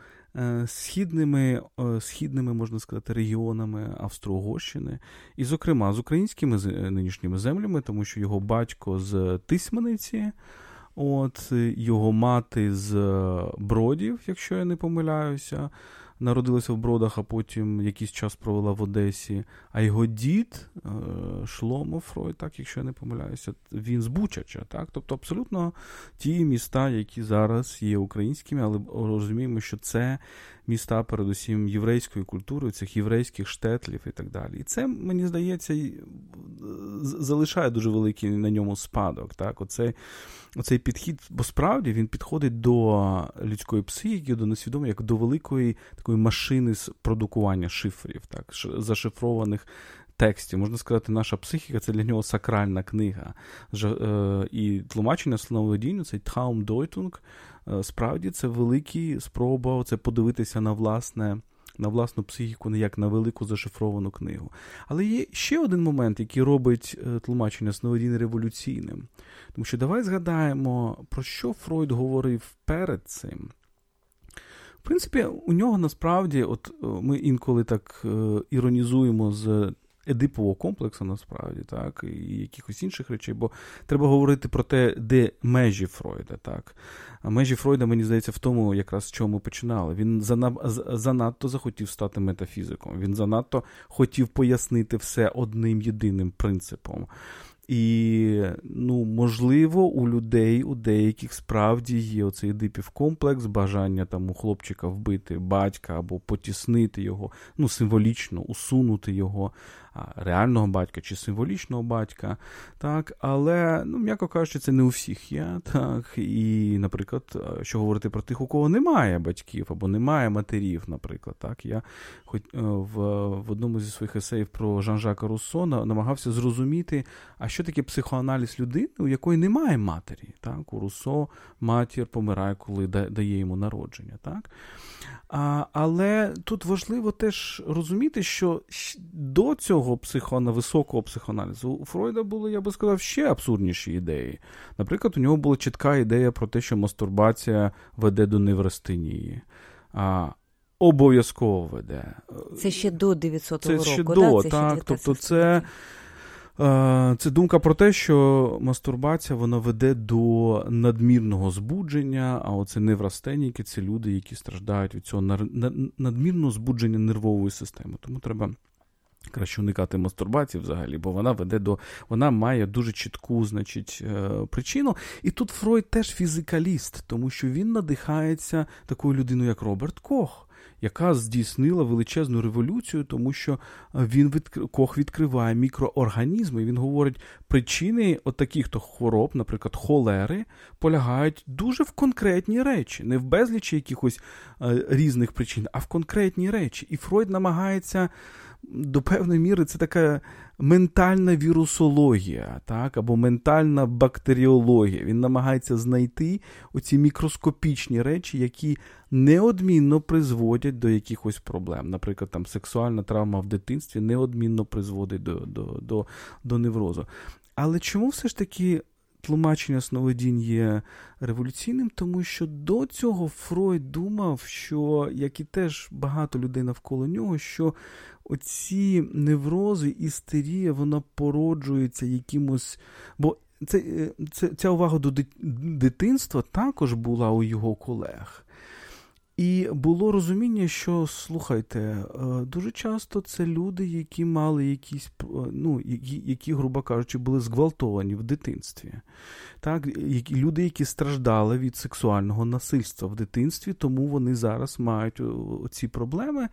східними, е, східними, можна сказати, регіонами Австро-Угорщини, і, зокрема, з українськими нинішніми землями, тому що його батько з Тисмениці, от, його мати з Бродів, якщо я не помиляюся народилася в Бродах, а потім якийсь час провела в Одесі. А його дід е, Шломо Фройд, так, якщо я не помиляюся, він з Бучача. Так? Тобто абсолютно ті міста, які зараз є українськими, але розуміємо, що це міста, передусім єврейської культури, цих єврейських штетлів і так далі. І це, мені здається, залишає дуже великий на ньому спадок. Так? Оцей, оцей підхід, бо справді він підходить до людської психіки, до несвідомої, як до великої такої машини з продукування шифрів, так? зашифрованих. Текстів, можна сказати, наша психіка це для нього сакральна книга. Е, і тлумачення сновидіння, цей Traumdeutung, Е, справді це великий спроба це подивитися на власне. На власну психіку, не як на велику зашифровану книгу. Але є ще один момент, який робить е, тлумачення сновидіння революційним. Тому що давай згадаємо, про що Фройд говорив перед цим. В принципі, у нього насправді, от е, ми інколи так іронізуємо з Едипового комплексу, насправді, так, і якихось інших речей, бо треба говорити про те, де межі Фройда. так. А межі Фройда, мені здається, в тому, якраз з чого ми починали. Він занадто захотів стати метафізиком. Він занадто хотів пояснити все одним єдиним принципом. І, ну, можливо, у людей, у деяких справді є оцей дипів комплекс, бажання там у хлопчика вбити батька або потіснити його, ну, символічно усунути його реального батька чи символічного батька. так, Але, ну, м'яко кажучи, це не у всіх є. так, І, наприклад, що говорити про тих, у кого немає батьків або немає матерів, наприклад. так, Я хоч е, в в одному зі своїх есеїв про Жан-Жака Руссо намагався зрозуміти, а що таке психоаналіз людини, у якої немає матері. так, У Руссо матір помирає, коли дає йому народження. так. А, Але тут важливо теж розуміти, що до цього психоана, високого психоаналізу у Фройда були, я би сказав, ще абсурдніші ідеї. Наприклад, у нього була чітка ідея про те, що мастурбація веде до неврастенії. А, Обов'язково веде. Це ще до 900 це року. Ще да? це так. Ще тобто це. Це думка про те, що мастурбація вона веде до надмірного збудження, а оце неврастеніки це люди, які страждають від цього надмірного збудження нервової системи. Тому треба. Краще уникати мастурбації взагалі, бо вона веде до вона має дуже чітку, значить, е, причину. І тут Фройд теж фізикаліст, тому що він надихається такою людиною, як Роберт Кох яка здійснила величезну революцію, тому що е, він від Кох відкриває мікроорганізми. Він говорить, причини от таких то хвороб, наприклад, холери, полягають дуже в конкретні речі, не в безлічі якихось е, різних причин, а в конкретні речі. І Фройд намагається до певної міри це така ментальна вірусологія, так, або ментальна бактеріологія. Він намагається знайти оці мікроскопічні речі, які неодмінно призводять до якихось проблем. Наприклад, там сексуальна травма в дитинстві неодмінно призводить до, до, до, до неврозу. Але чому все ж таки тлумачення сновидінь є революційним, тому що до цього Фройд думав, що, як і теж багато людей навколо нього, що оці неврози, істерія, вона породжується якимось. Бо це, це, ця увага до дитинства також була у його колег. І було розуміння, що слухайте, е, дуже часто це люди, які мали якісь, ну, які, які, грубо кажучи, були зґвалтовані в дитинстві. Так, Люди, які страждали від сексуального насильства в дитинстві, тому вони зараз мають ці проблеми.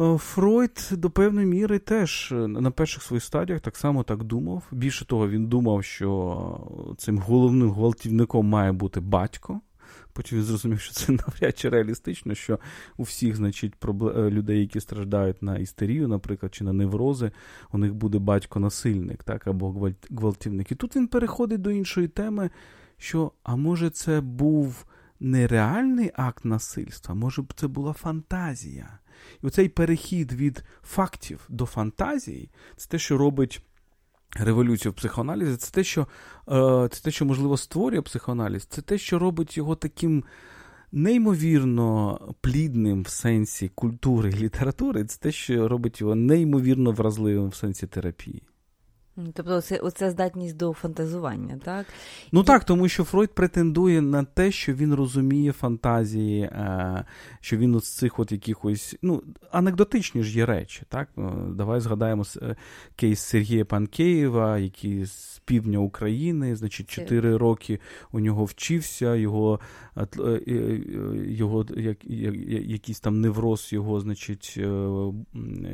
Е, Фройд до певної міри теж на перших своїх стадіях так само так думав. Більше того, він думав, що цим головним гвалтівником має бути батько. Потім він зрозумів, що це навряд чи реалістично, що у всіх, значить, проблем... людей, які страждають на істерію, наприклад, чи на неврози, у них буде батько-насильник, так, або гвалтівник. І тут він переходить до іншої теми, що, а може, це був нереальний акт насильства, може б це була фантазія. І оцей перехід від фактів до фантазії це те, що робить. Революцію в психоаналізі це те, що е, це те, що можливо створює психоаналіз, це те, що робить його таким неймовірно плідним в сенсі культури і літератури, це те, що робить його неймовірно вразливим в сенсі терапії. Тобто, це оце здатність до фантазування, так? Ну І... так, тому що Фройд претендує на те, що він розуміє фантазії, е, що він з цих от якихось ну, анекдотичні ж є речі. так? Е, давай згадаємо е, кейс Сергія Панкеєва, який з півдня України, значить, 4 роки у нього вчився, його його як, якийсь там невроз його, значить,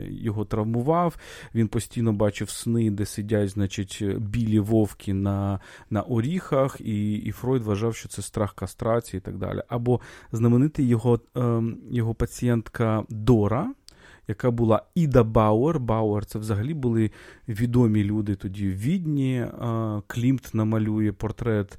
його травмував. Він постійно бачив сни, де сидять сидять, значить, білі вовки на на горіхах, і і Фройд вважав, що це страх кастрації і так далі. Або знаменитий його, е, його пацієнтка Дора. Яка була Іда Бауер. Бауер це взагалі були відомі люди тоді в Відні. Е, Клімт намалює портрет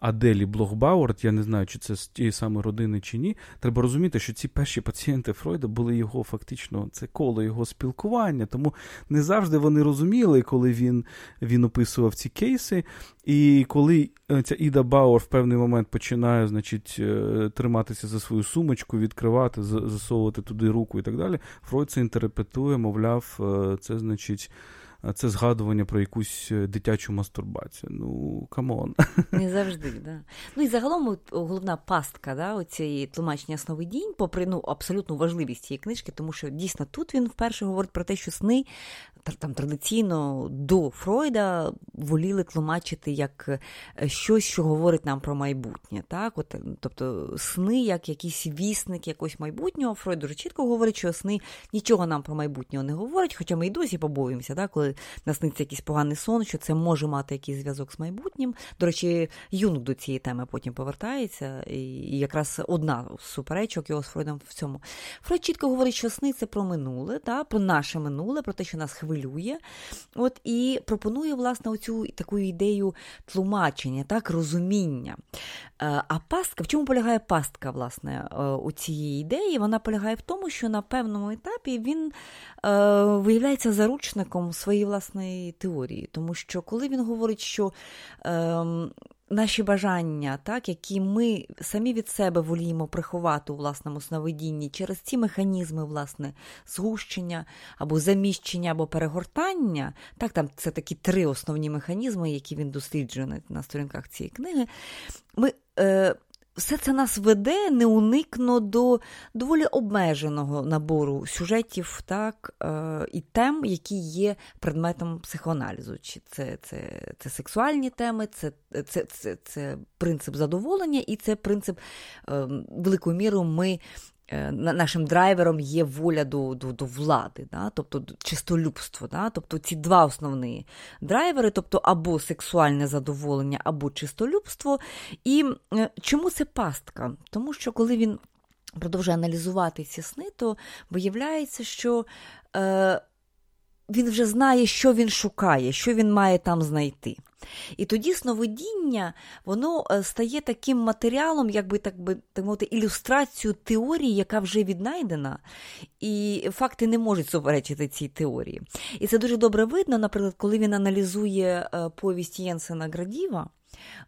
Аделі Блох-Бауер, я не знаю, чи це з тієї самої родини чи ні. Треба розуміти, що ці перші пацієнти Фройда були його фактично, це коло його спілкування, тому не завжди вони розуміли, коли він він описував ці кейси. І коли е, ця Іда Бауер в певний момент починає значить, е, триматися за свою сумочку, відкривати, засовувати туди руку і так далі, Фройд це інтерпретує, мовляв, е, це значить це згадування про якусь е, дитячу мастурбацію. Ну, come on. Не завжди, да. Ну і загалом головна пастка да, оцієї тлумачення сновидінь, попри ну, абсолютну важливість цієї книжки, тому що дійсно тут він вперше говорить про те, що сни там традиційно до Фройда воліли тлумачити як е, щось, що говорить нам про майбутнє. Так? От, Тобто сни, як якийсь вісник якогось майбутнього. Фройд дуже чітко говорить, що сни нічого нам про майбутнього не говорять, хоча ми й досі побоюємося, так? коли насниться якийсь поганий сон, що це може мати якийсь зв'язок з майбутнім. До речі, Юнг до цієї теми потім повертається, і якраз одна з суперечок його з Фройдом в цьому. Фройд чітко говорить, що сни це про минуле, так? про наше минуле, про те, що нас хвилює хвилює. От І пропонує, власне, оцю таку ідею тлумачення, так, розуміння. Е, а пастка, в чому полягає пастка, власне, е, у цієї ідеї? Вона полягає в тому, що на певному етапі він е, виявляється заручником своєї власної теорії. Тому що коли він говорить, що е, наші бажання, так, які ми самі від себе воліємо приховати у власному сновидінні через ці механізми, власне, згущення або заміщення, або перегортання, так, там це такі три основні механізми, які він досліджує на, сторінках цієї книги. ми... Е, все це нас веде неуникно до доволі обмеженого набору сюжетів так, е, і тем, які є предметом психоаналізу. Чи це це, це сексуальні теми, це це, це, це принцип задоволення, і це принцип е, великою мірою ми нашим драйвером є воля до до, до влади, да? тобто чистолюбство. Да? Тобто ці два основні драйвери, тобто або сексуальне задоволення, або чистолюбство. І е, чому це пастка? Тому що коли він продовжує аналізувати ці сни, то виявляється, що. Е, він вже знає, що він шукає, що він має там знайти. І тоді сновидіння воно е, стає таким матеріалом, якби так би так мовити, ілюстрацію теорії, яка вже віднайдена, і факти не можуть суперечити цій теорії. І це дуже добре видно, наприклад, коли він аналізує е, повість Єнсена Градіва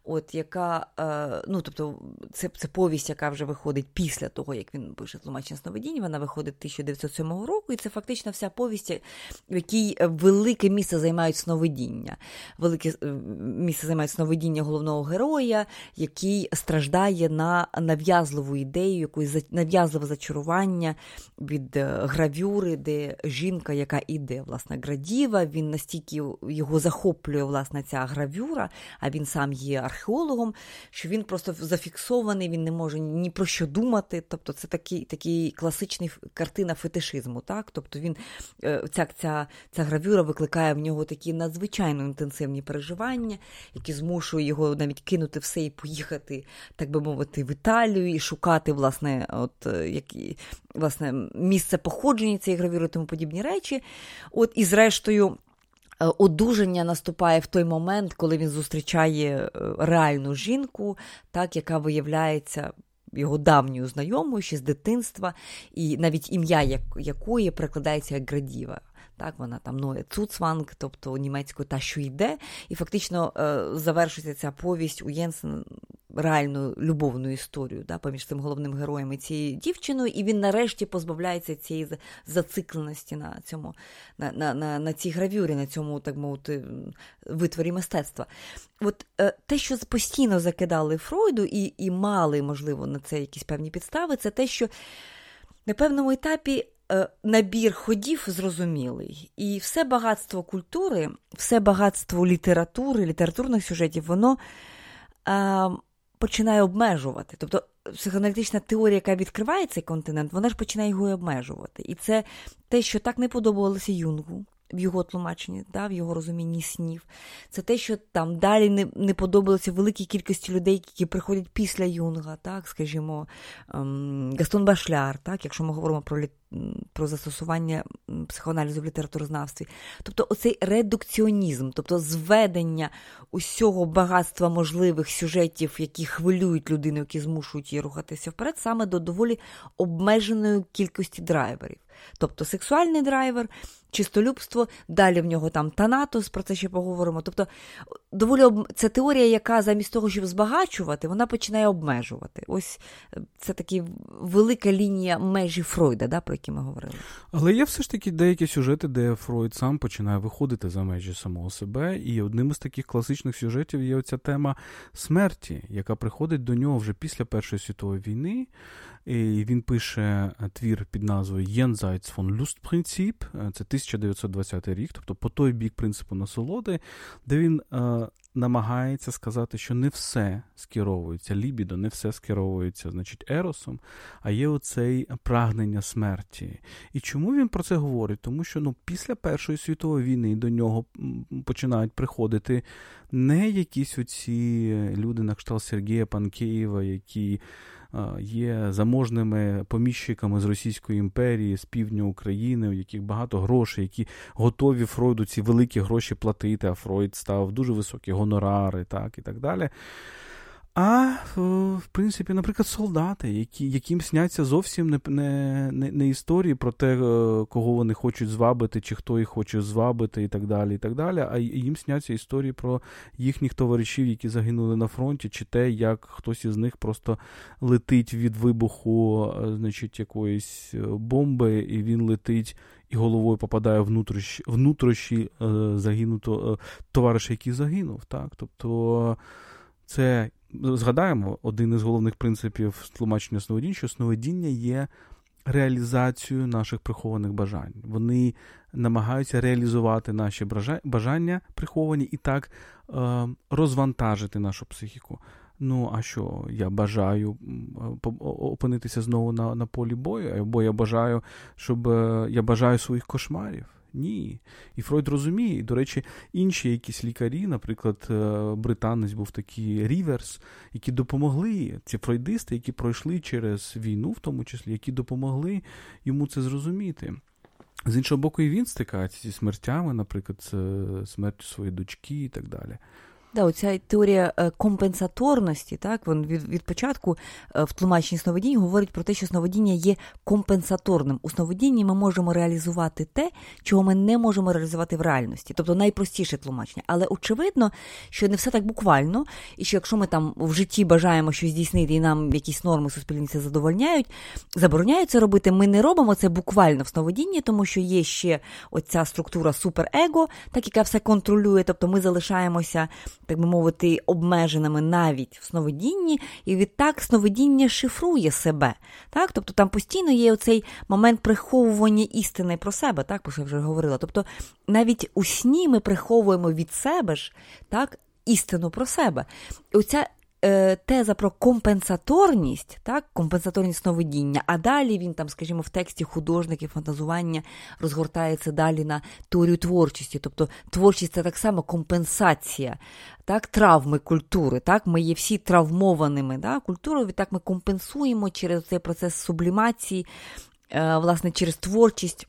от яка, е, ну тобто, це це повість, яка вже виходить після того, як він пише тлумачення сновидінь, вона виходить 1907 року, і це фактично вся повість, в якій велике місце займають сновидіння. Велике е, місце займають сновидіння головного героя, який страждає на нав'язливу ідею, якусь нав'язливе зачарування від е, гравюри, де жінка, яка іде, власне, градіва, він настільки його захоплює власне, ця гравюра, а він сам є археологом, що він просто зафіксований, він не може ні про що думати. Тобто це такий такий класичний картина фетишизму. Так? Тобто він, е, ця, ця, ця гравюра викликає в нього такі надзвичайно інтенсивні переживання, які змушують його навіть кинути все і поїхати, так би мовити, в Італію і шукати власне, от, е, які, власне, місце походження цієї гравюри тому подібні речі. От, І зрештою. Е, одужання наступає в той момент, коли він зустрічає е, реальну жінку, так, яка виявляється його давньою знайомою ще з дитинства, і навіть ім'я якої перекладається як Градіва. Так, вона там Ноє Цуцванг, тобто німецькою та, що йде, і фактично е, завершується ця повість у Єнсен реальну любовну історію да, поміж цим головним героєм і цією дівчиною, і він нарешті позбавляється цієї зацикленості на цьому, на на, на, на цій гравюрі, на цьому, так мовити, витворі мистецтва. От е, те, що постійно закидали Фройду, і, і мали, можливо, на це якісь певні підстави, це те, що на певному етапі. Е, набір ходів зрозумілий, і все багатство культури, все багатство літератури, літературних сюжетів, воно е, починає обмежувати. Тобто психоаналітична теорія, яка відкриває цей континент, вона ж починає його обмежувати. І це те, що так не подобалося Юнгу. В його тлумаченні, да, в його розумінні снів. Це те, що там далі не не подобалося великій кількості людей, які приходять після Юнга, так, скажімо, ем, Гастон Башляр, так, якщо ми говоримо про про застосування психоаналізу в літературознавстві. Тобто оцей редукціонізм, тобто зведення усього багатства можливих сюжетів, які хвилюють людину, які змушують її рухатися вперед, саме до доволі обмеженої кількості драйверів. Тобто сексуальний драйвер, чистолюбство, далі в нього там Танатос, про це ще поговоримо. Тобто, доволі об... це теорія, яка замість того, щоб збагачувати, вона починає обмежувати. Ось е, це така велика лінія межі Фройда, да, про які ми говорили. Але є все ж таки деякі сюжети, де Фройд сам починає виходити за межі самого себе. І одним із таких класичних сюжетів є оця тема смерті, яка приходить до нього вже після Першої світової війни. І Він пише твір під назвою Jenseits von Lustprinzip, е, це 1920 рік, тобто по той бік принципу насолоди, де він е, намагається сказати, що не все скеровується лібідо, не все скеровується, значить, еросом, а є оцей прагнення смерті. І чому він про це говорить? Тому що ну, після Першої світової війни до нього починають приходити не якісь оці люди на кшталт Сергія Панкеєва, які є заможними поміщиками з Російської імперії, з півдня України, у яких багато грошей, які готові Фройду ці великі гроші платити, а Фройд став дуже високі гонорари, так і так далі. А в принципі, наприклад, солдати, які, яким сняться зовсім не не, не, історії про те, е, кого вони хочуть звабити, чи хто їх хоче звабити, і так далі, і так далі. А їм сняться історії про їхніх товаришів, які загинули на фронті, чи те, як хтось із них просто летить від вибуху, е, значить, якоїсь е, бомби, і він летить. І головою попадає внутрішні внутрішні загинутого товариша, який загинув. Так? Тобто це згадаємо один із головних принципів тлумачення сновидінь, що сновидіння є реалізацією наших прихованих бажань. Вони намагаються реалізувати наші бажання приховані і так е, розвантажити нашу психіку. Ну, а що я бажаю опинитися знову на на полі бою, або я бажаю, щоб е, я бажаю своїх кошмарів. Ні. І Фройд розуміє. І, до речі, інші якісь лікарі, наприклад, е, британець був такий Ріверс, які допомогли, ці фройдисти, які пройшли через війну, в тому числі, які допомогли йому це зрозуміти. З іншого боку, і він стикається зі смертями, наприклад, з смертю своєї дочки і так далі. Да, оця теорія е, компенсаторності, так, він від від початку е, в тлумаченні сновидінь говорить про те, що сновидіння є компенсаторним. У сновидінні ми можемо реалізувати те, чого ми не можемо реалізувати в реальності, тобто найпростіше тлумачення. Але очевидно, що не все так буквально, і що якщо ми там в житті бажаємо щось здійснити, і нам якісь норми суспільні це задовольняють, забороняють це робити, ми не робимо це буквально в сновидінні, тому що є ще оця структура суперего, так яка все контролює, тобто ми залишаємося так би мовити, обмеженими навіть в сновидінні, і відтак сновидіння шифрує себе. Так? Тобто там постійно є оцей момент приховування істини про себе, так, про що я вже говорила. Тобто навіть у сні ми приховуємо від себе ж так, істину про себе. І оця теза про компенсаторність, так, компенсаторність сновидіння, а далі він там, скажімо, в тексті художників фантазування розгортається далі на теорію творчості. Тобто творчість це так само компенсація так, травми культури. Так, Ми є всі травмованими да, культурою, так ми компенсуємо через цей процес сублімації, е, власне, через творчість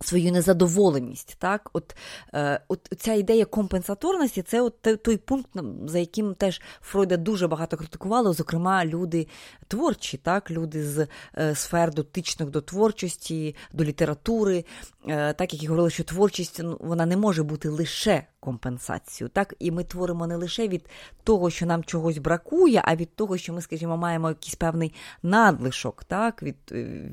свою незадоволеність. Так? От, е, от Ця ідея компенсаторності це от той пункт, за яким теж Фройда дуже багато критикували, зокрема, люди творчі, так? люди з е, сфер дотичних до творчості, до літератури, е, так які говорили, що творчість ну, вона не може бути лише компенсацію. Так? І ми творимо не лише від того, що нам чогось бракує, а від того, що ми, скажімо, маємо якийсь певний надлишок так? від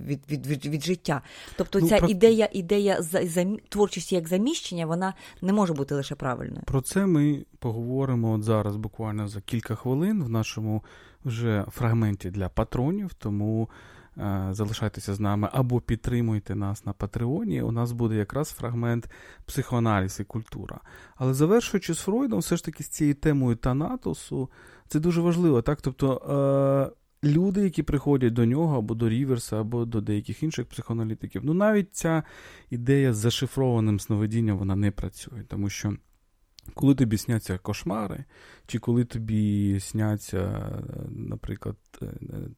від, від, від, від життя. Тобто ну, ця про... ідея ідея за, творчості як заміщення, вона не може бути лише правильною. Про це ми поговоримо от зараз буквально за кілька хвилин в нашому вже фрагменті для патронів, тому. Е, залишайтеся з нами або підтримуйте нас на Патреоні. У нас буде якраз фрагмент психоаналіз і культура. Але завершуючи з Фройдом, все ж таки з цією темою Танатосу, це дуже важливо. так? Тобто е, люди, які приходять до нього, або до Ріверса, або до деяких інших психоаналітиків, ну навіть ця ідея з зашифрованим сновидінням вона не працює, тому що. Коли тобі сняться кошмари, чи коли тобі сняться, наприклад, е,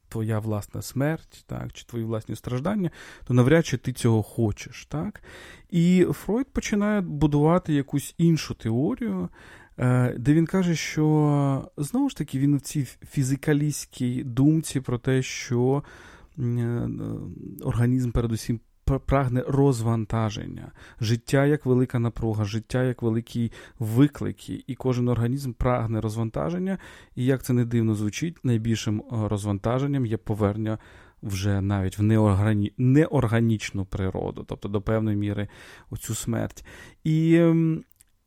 твоя власна смерть, так, чи твої власні страждання, то навряд чи ти цього хочеш. Так? І Фройд починає будувати якусь іншу теорію, е, де він каже, що знову ж таки він в цій фізикалістській думці про те, що е, організм передусім прагне розвантаження, життя як велика напруга, життя як великі виклики, і кожен організм прагне розвантаження. І як це не дивно звучить, найбільшим е, розвантаженням є повернення вже навіть в неоргані... неорганічну природу, тобто до певної міри оцю смерть. І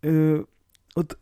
е, от.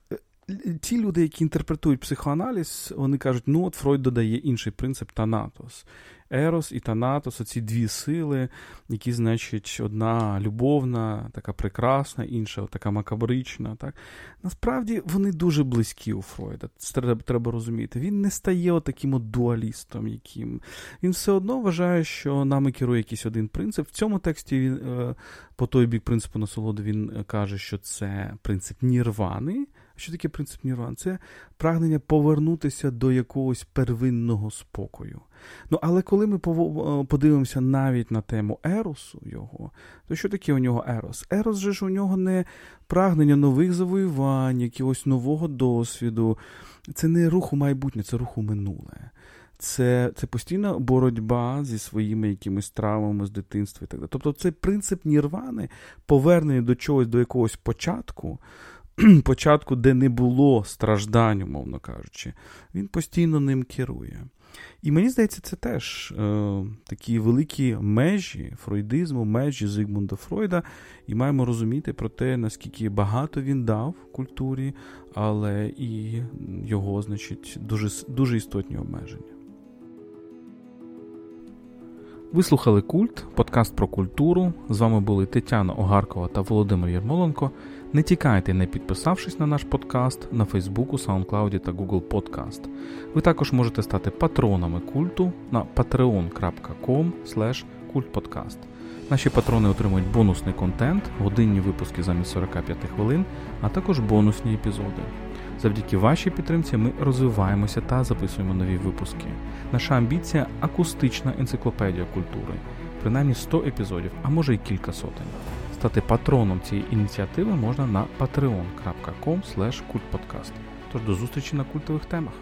Е, ті люди, які інтерпретують психоаналіз, вони кажуть, ну от Фройд додає інший принцип Танатос. Ерос і Танатос ці дві сили, які, значить, одна любовна, така прекрасна, інша така макабрична. Так? Насправді вони дуже близькі у Фройда. Це треба, треба розуміти. Він не стає таким от дуалістом, яким він все одно вважає, що нами керує якийсь один принцип. В цьому тексті він е, по той бік принципу насолоди він каже, що це принцип нірвани. Що таке принцип Нірван? Це прагнення повернутися до якогось первинного спокою. Ну, але коли ми подивимося навіть на тему Еросу його, то що таке у нього Ерос? Ерос же ж у нього не прагнення нових завоювань, якогось нового досвіду. Це не рух у майбутнє, це рух у минуле. Це це постійна боротьба зі своїми якимись травмами з дитинства і так далі. Тобто це принцип нірвани, повернення до чогось, до якогось початку, початку, де не було страждань, умовно кажучи, він постійно ним керує. І мені здається, це теж е, такі великі межі фройдизму, межі Зигмунда Фройда, і маємо розуміти про те, наскільки багато він дав культурі, але і його, значить, дуже, дуже істотні обмеження. Ви слухали Культ, подкаст про культуру. З вами були Тетяна Огаркова та Володимир Єрмоленко. Не тікайте, не підписавшись на наш подкаст на Фейсбуку, SoundCloud та Google Podcast. Ви також можете стати патронами культу на patreon.com. Наші патрони отримують бонусний контент, годинні випуски замість 45 хвилин, а також бонусні епізоди. Завдяки вашій підтримці ми розвиваємося та записуємо нові випуски. Наша амбіція акустична енциклопедія культури, принаймні 100 епізодів, а може й кілька сотень. Стати патроном цієї ініціативи можна на patreon.com. Тож до зустрічі на культових темах.